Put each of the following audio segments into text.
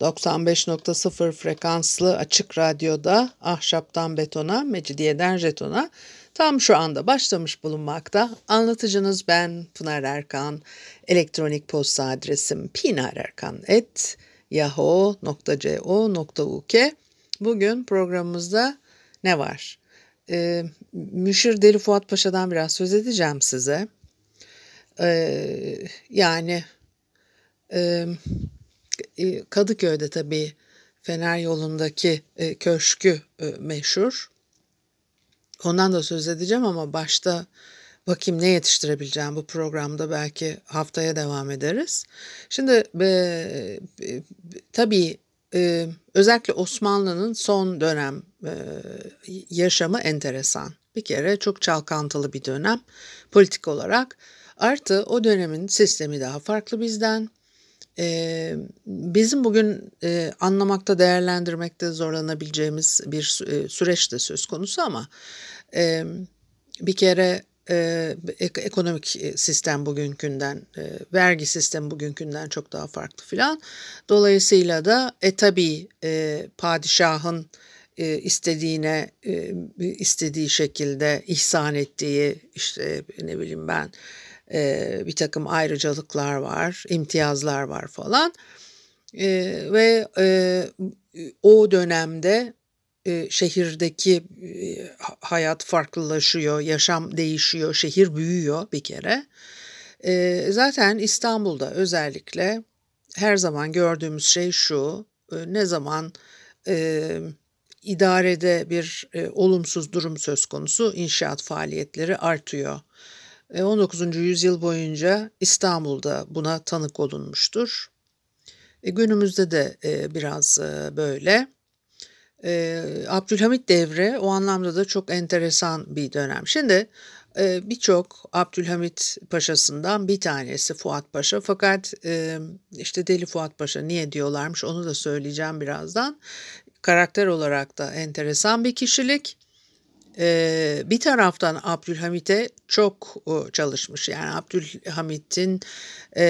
95.0 frekanslı açık radyoda ahşaptan betona, mecidiyeden jetona tam şu anda başlamış bulunmakta. Anlatıcınız ben Pınar Erkan. Elektronik posta adresim pinarerkan.yahoo.co.uk Bugün programımızda ne var? Ee, Müşir Deli Fuat Paşa'dan biraz söz edeceğim size. Ee, yani... E, Kadıköy'de tabii Fener yolundaki e, köşkü e, meşhur. Ondan da söz edeceğim ama başta bakayım ne yetiştirebileceğim bu programda belki haftaya devam ederiz. Şimdi e, tabii e, özellikle Osmanlı'nın son dönem e, yaşamı enteresan. Bir kere çok çalkantılı bir dönem politik olarak. Artı o dönemin sistemi daha farklı bizden bizim bugün anlamakta, değerlendirmekte zorlanabileceğimiz bir süreç de söz konusu ama bir kere ekonomik sistem bugünkünden, vergi sistemi bugünkünden çok daha farklı filan. Dolayısıyla da e tabi padişahın istediğine istediği şekilde ihsan ettiği işte ne bileyim ben e, bir takım ayrıcalıklar var, imtiyazlar var falan. E, ve e, o dönemde e, şehirdeki e, hayat farklılaşıyor, yaşam değişiyor, şehir büyüyor bir kere. E, zaten İstanbul'da özellikle her zaman gördüğümüz şey şu, e, ne zaman e, idarede bir e, olumsuz durum söz konusu inşaat faaliyetleri artıyor. 19. E, yüzyıl boyunca İstanbul'da buna tanık olunmuştur. E, günümüzde de e, biraz böyle. Abdülhamit devri o anlamda da çok enteresan bir dönem. Şimdi birçok Abdülhamit Paşa'sından bir tanesi Fuat Paşa. Fakat işte Deli Fuat Paşa niye diyorlarmış onu da söyleyeceğim birazdan. Karakter olarak da enteresan bir kişilik. Ee, bir taraftan Abdülhamit'e çok çalışmış. Yani Abdülhamit'in e,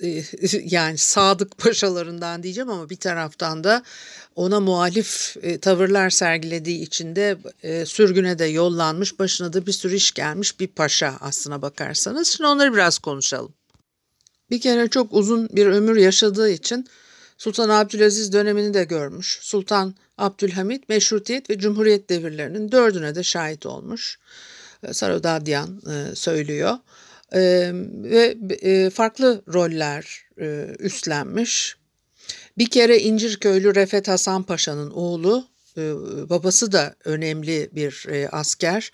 yani sadık paşalarından diyeceğim ama bir taraftan da ona muhalif e, tavırlar sergilediği için de e, sürgüne de yollanmış. Başına da bir sürü iş gelmiş bir paşa aslına bakarsanız. Şimdi onları biraz konuşalım. Bir kere çok uzun bir ömür yaşadığı için Sultan Abdülaziz dönemini de görmüş. Sultan Abdülhamit Meşrutiyet ve Cumhuriyet devirlerinin dördüne de şahit olmuş. Ee, Sarodadyan e, söylüyor. Ee, ve e, farklı roller e, üstlenmiş. Bir kere İncirköylü Refet Hasan Paşa'nın oğlu, babası da önemli bir asker.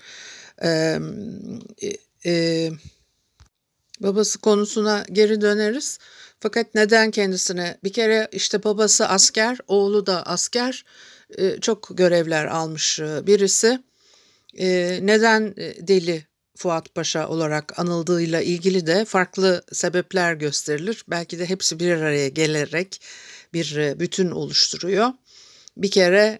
babası konusuna geri döneriz. Fakat neden kendisine? Bir kere işte babası asker, oğlu da asker. E, çok görevler almış e, birisi. E, neden deli Fuat Paşa olarak anıldığıyla ilgili de farklı sebepler gösterilir. Belki de hepsi bir araya gelerek bir bütün oluşturuyor. Bir kere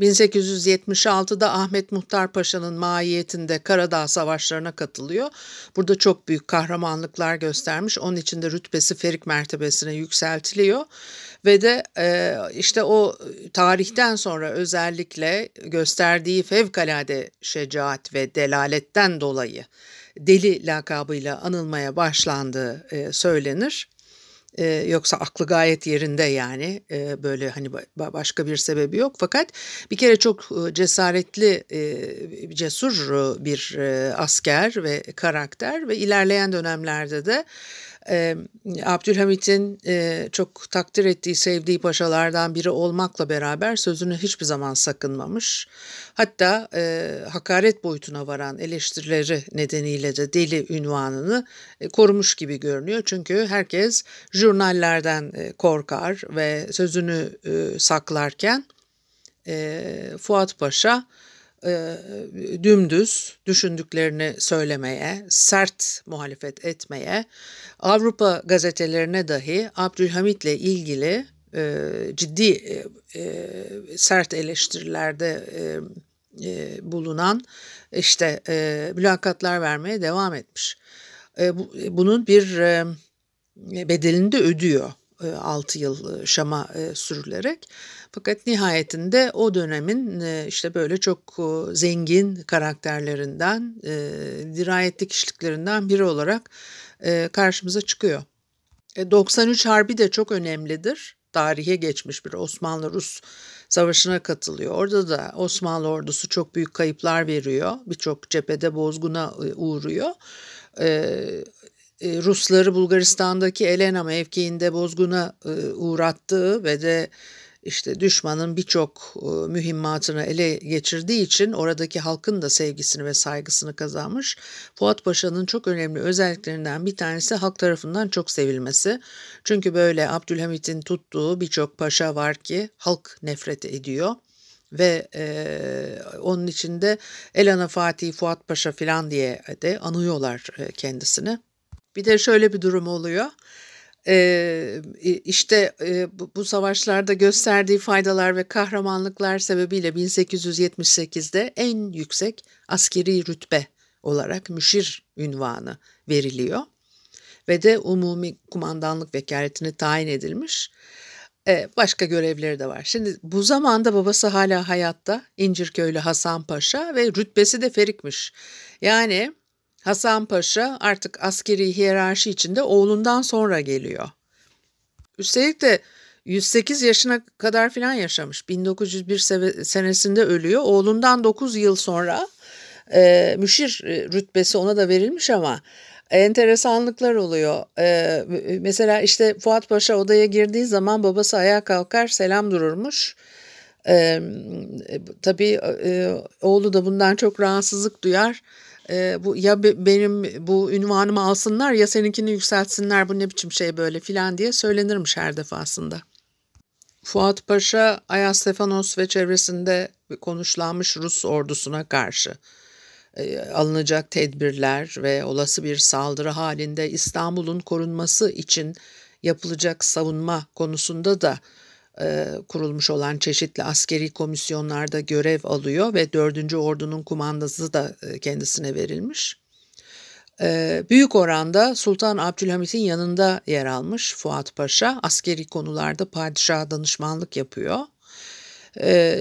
1876'da Ahmet Muhtar Paşa'nın mahiyetinde Karadağ Savaşları'na katılıyor. Burada çok büyük kahramanlıklar göstermiş. Onun için de rütbesi Ferik mertebesine yükseltiliyor. Ve de e, işte o tarihten sonra özellikle gösterdiği fevkalade şecaat ve delaletten dolayı deli lakabıyla anılmaya başlandığı e, söylenir. E, yoksa aklı gayet yerinde yani. E, böyle hani başka bir sebebi yok. Fakat bir kere çok cesaretli e, cesur bir e, asker ve karakter ve ilerleyen dönemlerde de E, Abdülhamit'in e, çok takdir ettiği, sevdiği paşalardan biri olmakla beraber sözünü hiçbir zaman sakınmamış. Hatta e, hakaret boyutuna varan eleştirileri nedeniyle de deli ünvanını e, korumuş gibi görünüyor. Çünkü herkes jurnallerden e, korkar ve sözünü e, saklarken e, Fuat Paşa e, dümdüz düşündüklerini söylemeye, sert muhalefet etmeye, Avrupa gazetelerine dahi Abdülhamit'le ilgili e, ciddi e, sert eleştirilerde e, e, bulunan işte e, mülakatlar vermeye devam etmiş. E, bu, bunun bir e, bedelini de ödüyor. 6 e, yıl e, Şam'a e, sürülerek. Fakat nihayetinde o dönemin işte böyle çok zengin karakterlerinden, dirayetli kişiliklerinden biri olarak karşımıza çıkıyor. 93 Harbi de çok önemlidir. Tarihe geçmiş bir Osmanlı-Rus savaşına katılıyor. Orada da Osmanlı ordusu çok büyük kayıplar veriyor. Birçok cephede bozguna uğruyor. Rusları Bulgaristan'daki Elena mevkiinde bozguna e, uğrattığı ve de işte düşmanın birçok e, mühimmatını ele geçirdiği için oradaki halkın da sevgisini ve saygısını kazanmış. Fuat Paşa'nın çok önemli özelliklerinden bir tanesi halk tarafından çok sevilmesi. Çünkü böyle Abdülhamit'in tuttuğu birçok paşa var ki halk nefret ediyor ve e, onun içinde Elana Fatih Fuat Paşa filan diye de anıyorlar e, kendisini. Bir de şöyle bir durum oluyor. Ee, işte e, bu savaşlarda gösterdiği faydalar ve kahramanlıklar sebebiyle 1878'de en yüksek askeri rütbe olarak müşir ünvanı veriliyor ve de umumi kumandanlık vekaletine tayin edilmiş. Ee, başka görevleri de var. Şimdi bu zamanda babası hala hayatta İncirköylü Hasan Paşa ve rütbesi de ferikmiş. Yani Hasan Paşa artık askeri hiyerarşi içinde oğlundan sonra geliyor. Üstelik de 108 yaşına kadar filan yaşamış. 1901 senesinde ölüyor. Oğlundan 9 yıl sonra e, müşir e, rütbesi ona da verilmiş ama enteresanlıklar oluyor. E, mesela işte Fuat Paşa odaya girdiği zaman babası ayağa kalkar selam dururmuş. E, tabii e, oğlu da bundan çok rahatsızlık duyar e, bu ya be, benim bu ünvanımı alsınlar ya seninkini yükseltsinler bu ne biçim şey böyle filan diye söylenirmiş her defasında. Fuat Paşa Ayas Stefanos ve çevresinde konuşlanmış Rus ordusuna karşı e, alınacak tedbirler ve olası bir saldırı halinde İstanbul'un korunması için yapılacak savunma konusunda da e, kurulmuş olan çeşitli askeri komisyonlarda görev alıyor ve 4. Ordunun kumandası da e, kendisine verilmiş. E, büyük oranda Sultan Abdülhamit'in yanında yer almış Fuat Paşa. Askeri konularda padişaha danışmanlık yapıyor.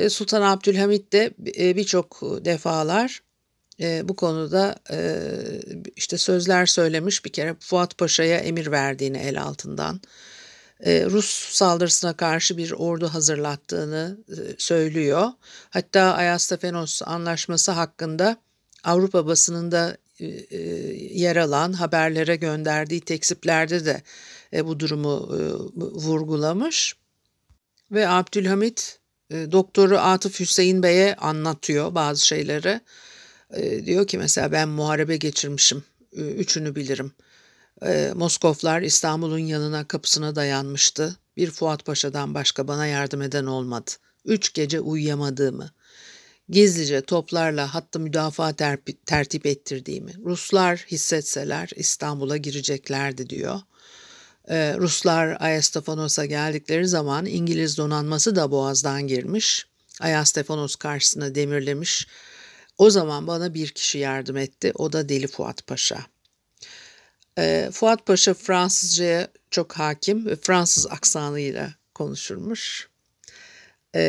Sultan Abdülhamit de birçok defalar bu konuda işte sözler söylemiş bir kere Fuat Paşa'ya emir verdiğini el altından Rus saldırısına karşı bir ordu hazırlattığını e, söylüyor. Hatta Ayastafenos anlaşması hakkında Avrupa basınında e, yer alan haberlere gönderdiği teksiplerde de bu durumu vurgulamış. Ve Abdülhamit doktoru Atıf Hüseyin Bey'e anlatıyor bazı şeyleri. Diyor ki mesela ben muharebe geçirmişim, üçünü bilirim.'' E, Moskovlar İstanbul'un yanına kapısına dayanmıştı. Bir Fuat Paşa'dan başka bana yardım eden olmadı. Üç gece uyuyamadığımı, gizlice toplarla hattı müdafaa tertip, tertip ettirdiğimi, Ruslar hissetseler İstanbul'a gireceklerdi diyor. Ee, Ruslar Ayastefanos'a geldikleri zaman İngiliz donanması da boğazdan girmiş. Ayastefanos karşısına demirlemiş. O zaman bana bir kişi yardım etti. O da Deli Fuat Paşa. E, Fuat Paşa Fransızcaya çok hakim ve Fransız aksanıyla konuşurmuş. E,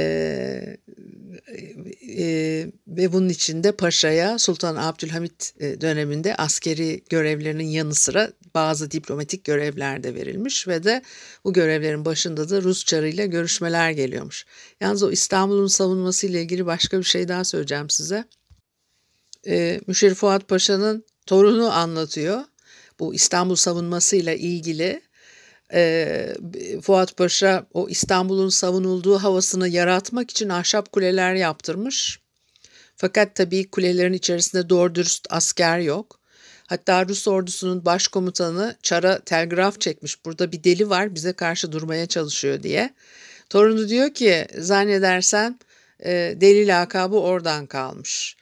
e, ve bunun içinde Paşa'ya Sultan Abdülhamit e, döneminde askeri görevlerinin yanı sıra bazı diplomatik görevler de verilmiş ve de bu görevlerin başında da Rus çarıyla görüşmeler geliyormuş. Yalnız o İstanbul'un savunması ile ilgili başka bir şey daha söyleyeceğim size. E, Müşerif Fuat Paşa'nın torunu anlatıyor bu İstanbul savunmasıyla ilgili e, Fuat Paşa o İstanbul'un savunulduğu havasını yaratmak için ahşap kuleler yaptırmış. Fakat tabii kulelerin içerisinde doğru dürüst asker yok. Hatta Rus ordusunun başkomutanı Çar'a telgraf çekmiş. Burada bir deli var bize karşı durmaya çalışıyor diye. Torunu diyor ki zannedersen e, deli lakabı oradan kalmış.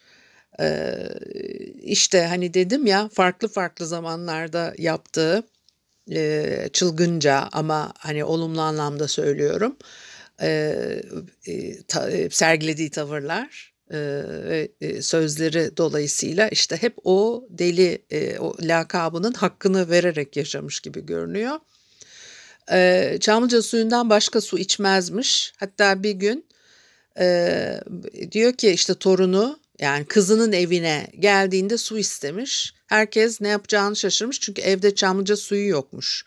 İşte hani dedim ya farklı farklı zamanlarda yaptığı çılgınca ama hani olumlu anlamda söylüyorum e, e, sergilediği tavırlar ve e, sözleri dolayısıyla işte hep o deli o lakabının hakkını vererek yaşamış gibi görünüyor. Çamlıca suyundan başka su içmezmiş. Hatta bir gün diyor ki işte torunu yani kızının evine geldiğinde su istemiş. Herkes ne yapacağını şaşırmış çünkü evde Çamlıca suyu yokmuş.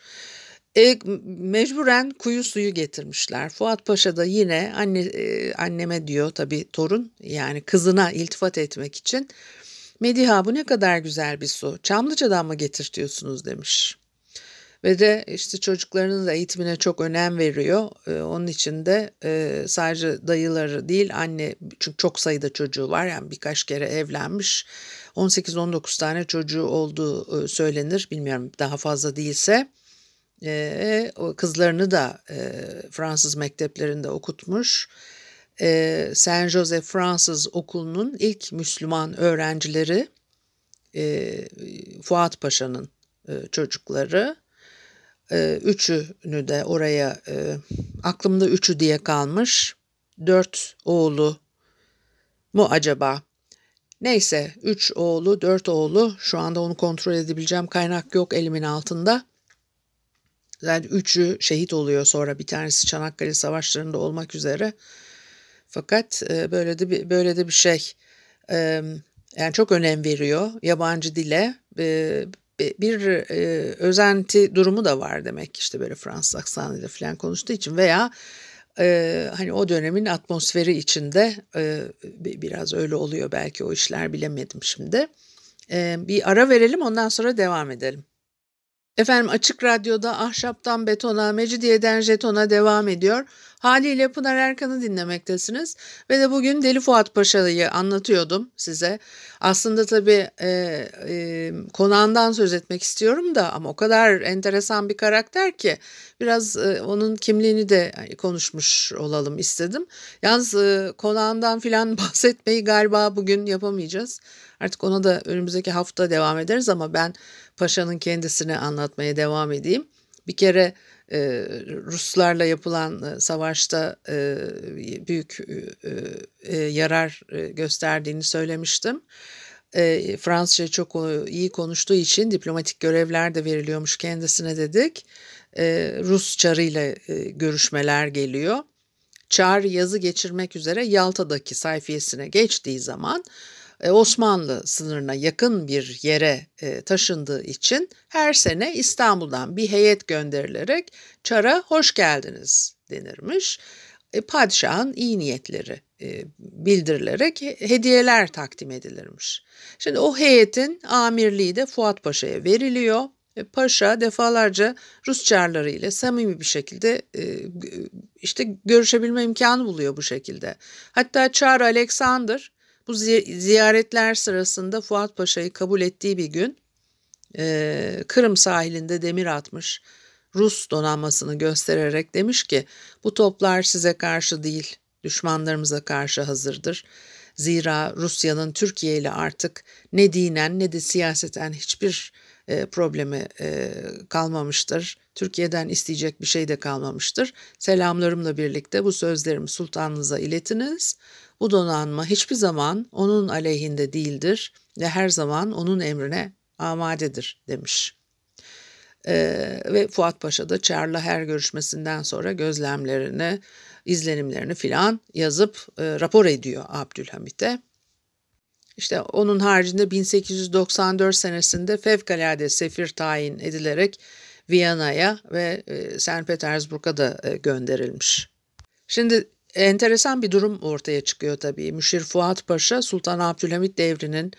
E, mecburen kuyu suyu getirmişler. Fuat Paşa da yine anne e, anneme diyor tabii torun yani kızına iltifat etmek için. Mediha bu ne kadar güzel bir su. Çamlıca'dan mı getirtiyorsunuz demiş. Ve de işte çocuklarının da eğitimine çok önem veriyor. Ee, onun için de e, sadece dayıları değil anne çünkü çok sayıda çocuğu var yani birkaç kere evlenmiş. 18-19 tane çocuğu olduğu e, söylenir. Bilmiyorum daha fazla değilse. E, o kızlarını da e, Fransız mekteplerinde okutmuş. E, Saint Joseph Fransız Okulu'nun ilk Müslüman öğrencileri e, Fuat Paşa'nın e, çocukları. E, üçünü de oraya e, aklımda üçü diye kalmış. Dört oğlu mu acaba? Neyse üç oğlu dört oğlu şu anda onu kontrol edebileceğim kaynak yok elimin altında. Yani üçü şehit oluyor sonra bir tanesi Çanakkale Savaşları'nda olmak üzere. Fakat e, böyle de bir, böyle de bir şey. E, yani çok önem veriyor yabancı dile. E, bir e, özenti durumu da var demek işte böyle Fransız aksanıyla falan konuştuğu için veya e, hani o dönemin atmosferi içinde e, biraz öyle oluyor belki o işler bilemedim şimdi. E, bir ara verelim ondan sonra devam edelim. Efendim Açık Radyo'da Ahşaptan Betona, Mecidiyeden Jeton'a devam ediyor. Haliyle Pınar Erkan'ı dinlemektesiniz. Ve de bugün Deli Fuat Paşa'yı anlatıyordum size. Aslında tabii e, e, konağından söz etmek istiyorum da ama o kadar enteresan bir karakter ki biraz e, onun kimliğini de konuşmuş olalım istedim. Yalnız e, konağından filan bahsetmeyi galiba bugün yapamayacağız. Artık ona da önümüzdeki hafta devam ederiz ama ben Paşa'nın kendisini anlatmaya devam edeyim. Bir kere e, Ruslarla yapılan e, savaşta e, büyük e, e, yarar e, gösterdiğini söylemiştim. E, Fransızca çok iyi konuştuğu için diplomatik görevler de veriliyormuş kendisine dedik. E, Rus çarıyla e, görüşmeler geliyor. Çar yazı geçirmek üzere Yalta'daki sayfiyesine geçtiği zaman Osmanlı sınırına yakın bir yere e, taşındığı için her sene İstanbul'dan bir heyet gönderilerek Çar'a hoş geldiniz denirmiş. E, padişahın iyi niyetleri bildirilerek hediyeler takdim edilirmiş. Şimdi o heyetin amirliği de Fuat Paşa'ya veriliyor. Paşa defalarca Rus çarları ile samimi bir şekilde işte görüşebilme imkanı buluyor bu şekilde. Hatta Çar Alexander bu ziyaretler sırasında Fuat Paşa'yı kabul ettiği bir gün e, Kırım sahilinde demir atmış Rus donanmasını göstererek demiş ki bu toplar size karşı değil düşmanlarımıza karşı hazırdır. Zira Rusya'nın Türkiye ile artık ne dinen ne de siyaseten hiçbir e, problemi e, kalmamıştır. Türkiye'den isteyecek bir şey de kalmamıştır. Selamlarımla birlikte bu sözlerimi sultanınıza iletiniz. Bu donanma hiçbir zaman onun aleyhinde değildir ve her zaman onun emrine amadedir demiş. Ee, ve Fuat Paşa da Çar'la her görüşmesinden sonra gözlemlerini, izlenimlerini filan yazıp e, rapor ediyor Abdülhamit'e. İşte onun haricinde 1894 senesinde fevkalade sefir tayin edilerek Viyana'ya ve e, St. Petersburg'a da e, gönderilmiş. Şimdi enteresan bir durum ortaya çıkıyor tabii. Müşir Fuat Paşa Sultan Abdülhamit devrinin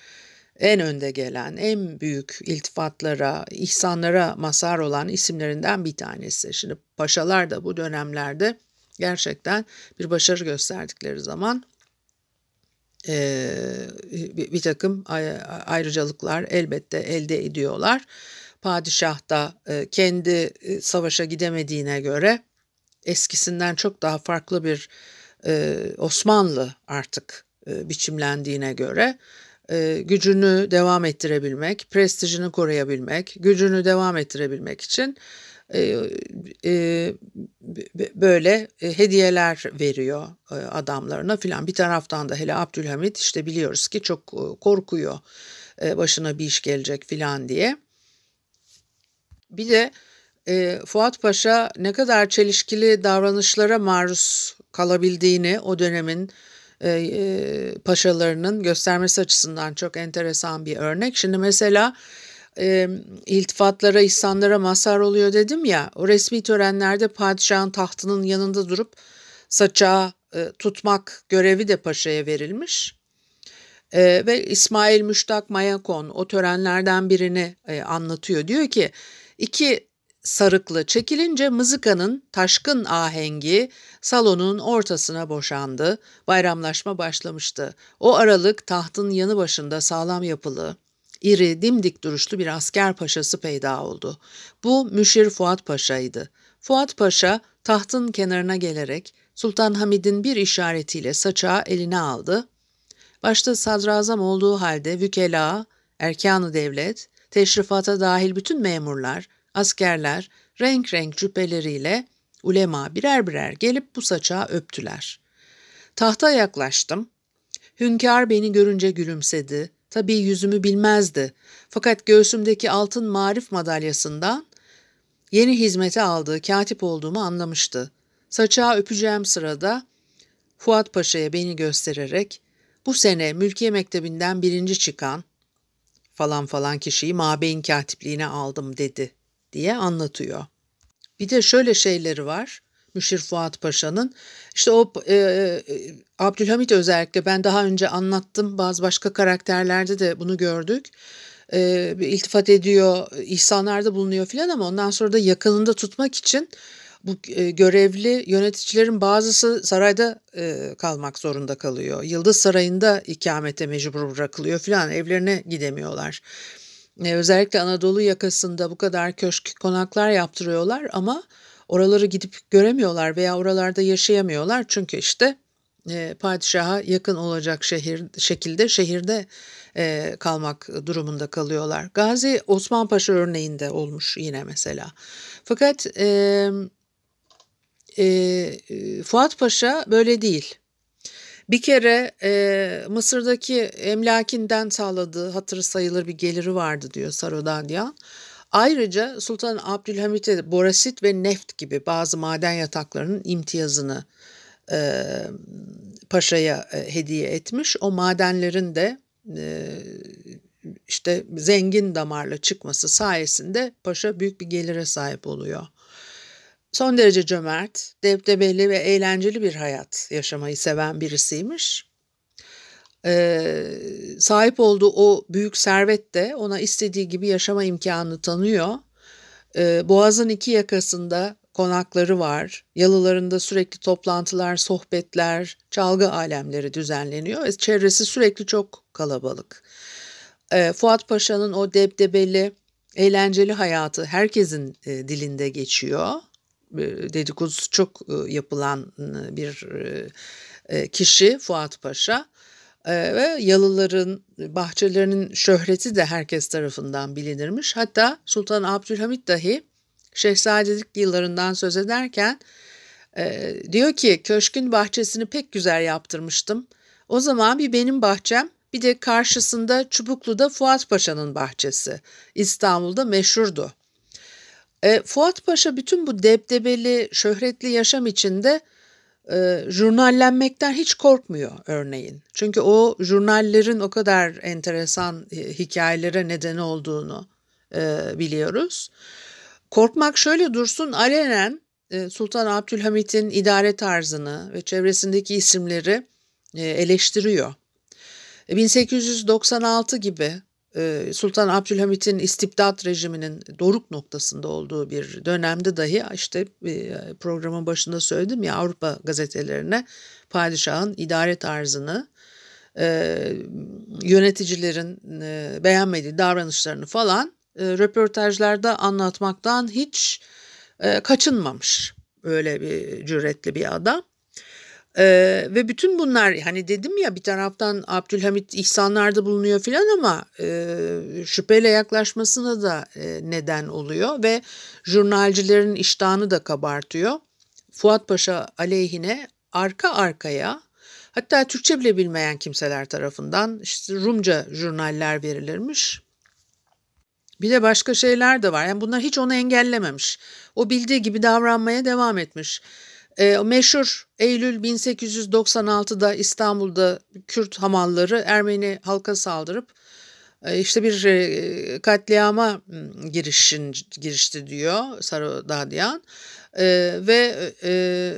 en önde gelen, en büyük iltifatlara, ihsanlara mazhar olan isimlerinden bir tanesi. Şimdi paşalar da bu dönemlerde gerçekten bir başarı gösterdikleri zaman e, bir, bir takım ayrıcalıklar elbette elde ediyorlar. Padişah da e, kendi e, savaşa gidemediğine göre eskisinden çok daha farklı bir e, Osmanlı artık biçimlendiğine göre gücünü devam ettirebilmek, prestijini koruyabilmek, gücünü devam ettirebilmek için böyle hediyeler veriyor adamlarına filan. Bir taraftan da hele Abdülhamit işte biliyoruz ki çok korkuyor başına bir iş gelecek filan diye. Bir de e, Fuat Paşa ne kadar çelişkili davranışlara maruz kalabildiğini o dönemin e, e, paşalarının göstermesi açısından çok enteresan bir örnek. Şimdi mesela e, iltifatlara, ihsanlara mazhar oluyor dedim ya, o resmi törenlerde padişahın tahtının yanında durup saçağı e, tutmak görevi de paşaya verilmiş. E, ve İsmail Müştak Mayakon o törenlerden birini e, anlatıyor. Diyor ki iki sarıklı çekilince mızıkanın taşkın ahengi salonun ortasına boşandı. Bayramlaşma başlamıştı. O aralık tahtın yanı başında sağlam yapılı, iri, dimdik duruşlu bir asker paşası peyda oldu. Bu Müşir Fuat Paşa'ydı. Fuat Paşa tahtın kenarına gelerek Sultan Hamid'in bir işaretiyle saçağı eline aldı. Başta sadrazam olduğu halde vükela, erkanı devlet, teşrifata dahil bütün memurlar, askerler renk renk cübbeleriyle ulema birer birer gelip bu saçağı öptüler. Tahta yaklaştım. Hünkâr beni görünce gülümsedi. Tabii yüzümü bilmezdi. Fakat göğsümdeki altın marif madalyasından yeni hizmete aldığı katip olduğumu anlamıştı. Saçağı öpeceğim sırada Fuat Paşa'ya beni göstererek bu sene Mülkiye Mektebi'nden birinci çıkan falan falan kişiyi mabeyin katipliğine aldım dedi diye anlatıyor. Bir de şöyle şeyleri var. Müşir Fuat Paşa'nın. İşte o e, e, Abdülhamit özellikle ben daha önce anlattım. Bazı başka karakterlerde de bunu gördük. E, iltifat ediyor, ihsanlarda bulunuyor filan ama ondan sonra da yakınında tutmak için bu e, görevli yöneticilerin bazısı sarayda e, kalmak zorunda kalıyor. Yıldız Sarayı'nda ikamete mecbur bırakılıyor filan evlerine gidemiyorlar. E, özellikle Anadolu yakasında bu kadar köşk konaklar yaptırıyorlar ama oraları gidip göremiyorlar veya oralarda yaşayamıyorlar. Çünkü işte e, padişaha yakın olacak şehir şekilde şehirde e, kalmak durumunda kalıyorlar. Gazi Osman Paşa örneğinde olmuş yine mesela. Fakat e, e, Fuat Paşa böyle değil. Bir kere e, Mısır'daki emlakinden sağladığı hatırı sayılır bir geliri vardı diyor Sarodadyan. Ayrıca Sultan Abdülhamit'e borasit ve neft gibi bazı maden yataklarının imtiyazını e, paşaya e, hediye etmiş. O madenlerin de e, işte zengin damarla çıkması sayesinde paşa büyük bir gelire sahip oluyor. Son derece cömert, debdebeli ve eğlenceli bir hayat yaşamayı seven birisiymiş. Ee, sahip olduğu o büyük servet de ona istediği gibi yaşama imkanını tanıyor. Ee, Boğaz'ın iki yakasında konakları var. Yalılarında sürekli toplantılar, sohbetler, çalgı alemleri düzenleniyor. Çevresi sürekli çok kalabalık. Ee, Fuat Paşa'nın o debdebeli, eğlenceli hayatı herkesin e, dilinde geçiyor. Dedikodusu çok yapılan bir kişi Fuat Paşa ve yalıların bahçelerinin şöhreti de herkes tarafından bilinirmiş. Hatta Sultan Abdülhamit dahi şehzadelik yıllarından söz ederken diyor ki köşkün bahçesini pek güzel yaptırmıştım. O zaman bir benim bahçem bir de karşısında Çubuklu'da Fuat Paşa'nın bahçesi. İstanbul'da meşhurdu. E, Fuat Paşa bütün bu debdebeli, şöhretli yaşam içinde e, jurnallenmekten hiç korkmuyor örneğin. Çünkü o jurnallerin o kadar enteresan e, hikayelere neden olduğunu e, biliyoruz. Korkmak şöyle dursun alenen e, Sultan Abdülhamit'in idare tarzını ve çevresindeki isimleri e, eleştiriyor. 1896 e, gibi Sultan Abdülhamit'in istibdat rejiminin doruk noktasında olduğu bir dönemde dahi işte e, programın başında söyledim ya Avrupa gazetelerine padişahın idare tarzını e, yöneticilerin beğenmediği davranışlarını falan röportajlarda anlatmaktan hiç kaçınmamış öyle bir cüretli bir adam. Ee, ve bütün bunlar hani dedim ya bir taraftan Abdülhamit ihsanlarda bulunuyor filan ama e, şüpheyle yaklaşmasına da e, neden oluyor ve jurnalcilerin iştahını da kabartıyor. Fuat Paşa aleyhine arka arkaya hatta Türkçe bile bilmeyen kimseler tarafından işte Rumca jurnaller verilirmiş. Bir de başka şeyler de var. Yani bunlar hiç onu engellememiş. O bildiği gibi davranmaya devam etmiş. E, meşhur Eylül 1896'da İstanbul'da Kürt hamalları Ermeni halka saldırıp e, işte bir e, katliama girişin girişti diyor Sarı Dadyan. E, ve e,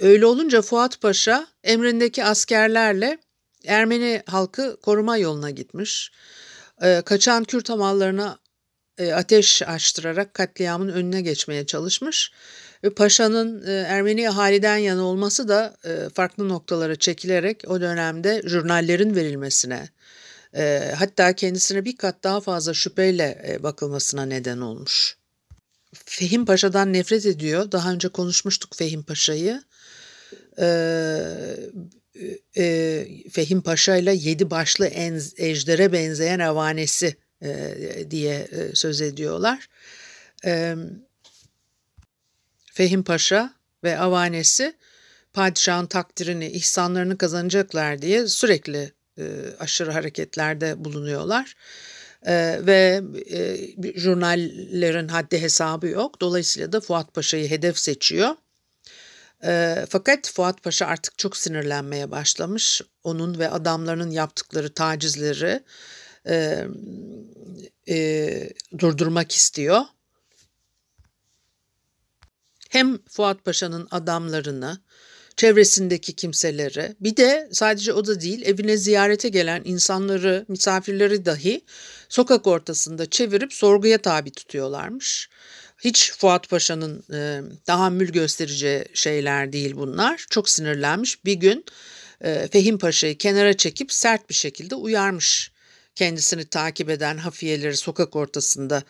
öyle olunca Fuat Paşa emrindeki askerlerle Ermeni halkı koruma yoluna gitmiş. E, kaçan Kürt hamallarına e, ateş açtırarak katliamın önüne geçmeye çalışmış. Paşa'nın e, Ermeni ahaliden yana olması da e, farklı noktalara çekilerek o dönemde jurnallerin verilmesine e, hatta kendisine bir kat daha fazla şüpheyle bakılmasına neden olmuş. Fehim Paşa'dan nefret ediyor. Daha önce konuşmuştuk Fehim Paşa'yı. Fehim Paşa ile yedi başlı ejdere benzeyen avanesi diye söz ediyorlar. Evet Fehim Paşa ve avanesi padişahın takdirini, ihsanlarını kazanacaklar diye sürekli e, aşırı hareketlerde bulunuyorlar. E, ve e, jurnallerin haddi hesabı yok. Dolayısıyla da Fuat Paşa'yı hedef seçiyor. E, fakat Fuat Paşa artık çok sinirlenmeye başlamış. Onun ve adamlarının yaptıkları tacizleri e, e, durdurmak istiyor hem Fuat Paşa'nın adamlarını, çevresindeki kimseleri bir de sadece o da değil evine ziyarete gelen insanları, misafirleri dahi sokak ortasında çevirip sorguya tabi tutuyorlarmış. Hiç Fuat Paşa'nın e, tahammül göstereceği şeyler değil bunlar. Çok sinirlenmiş. Bir gün e, Fehim Paşa'yı kenara çekip sert bir şekilde uyarmış. Kendisini takip eden hafiyeleri sokak ortasında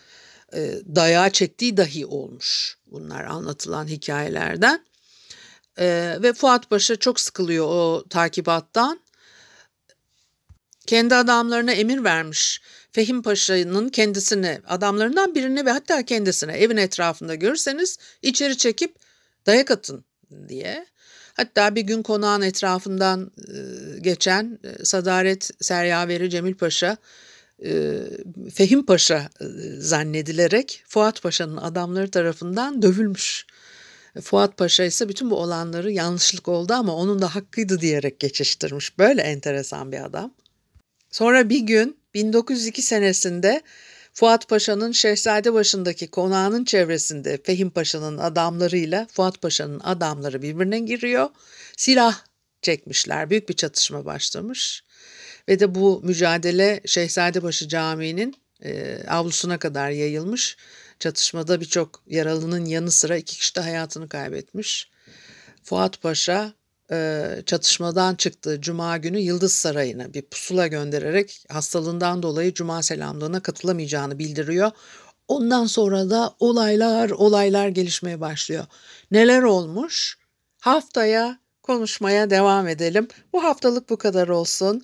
e, dayağı çektiği dahi olmuş. Bunlar anlatılan hikayelerden. E, ve Fuat Paşa çok sıkılıyor o takibattan. Kendi adamlarına emir vermiş. Fehim Paşa'nın kendisini, adamlarından birini ve hatta kendisine evin etrafında görürseniz içeri çekip dayak atın diye. Hatta bir gün konağın etrafından geçen Sadaret Seryaveri Cemil Paşa e, Fehim Paşa e, zannedilerek Fuat Paşa'nın adamları tarafından dövülmüş. Fuat Paşa ise bütün bu olanları yanlışlık oldu ama onun da hakkıydı diyerek geçiştirmiş. Böyle enteresan bir adam. Sonra bir gün 1902 senesinde Fuat Paşa'nın Şehzade başındaki konağının çevresinde Fehim Paşa'nın adamlarıyla Fuat Paşa'nın adamları birbirine giriyor. Silah çekmişler. Büyük bir çatışma başlamış. Ve de bu mücadele Şehzadebaşı Camii'nin e, avlusuna kadar yayılmış. Çatışmada birçok yaralının yanı sıra iki kişi de hayatını kaybetmiş. Fuat Paşa e, çatışmadan çıktığı Cuma günü Yıldız Sarayı'na bir pusula göndererek hastalığından dolayı Cuma selamlığına katılamayacağını bildiriyor. Ondan sonra da olaylar olaylar gelişmeye başlıyor. Neler olmuş? Haftaya konuşmaya devam edelim. Bu haftalık bu kadar olsun.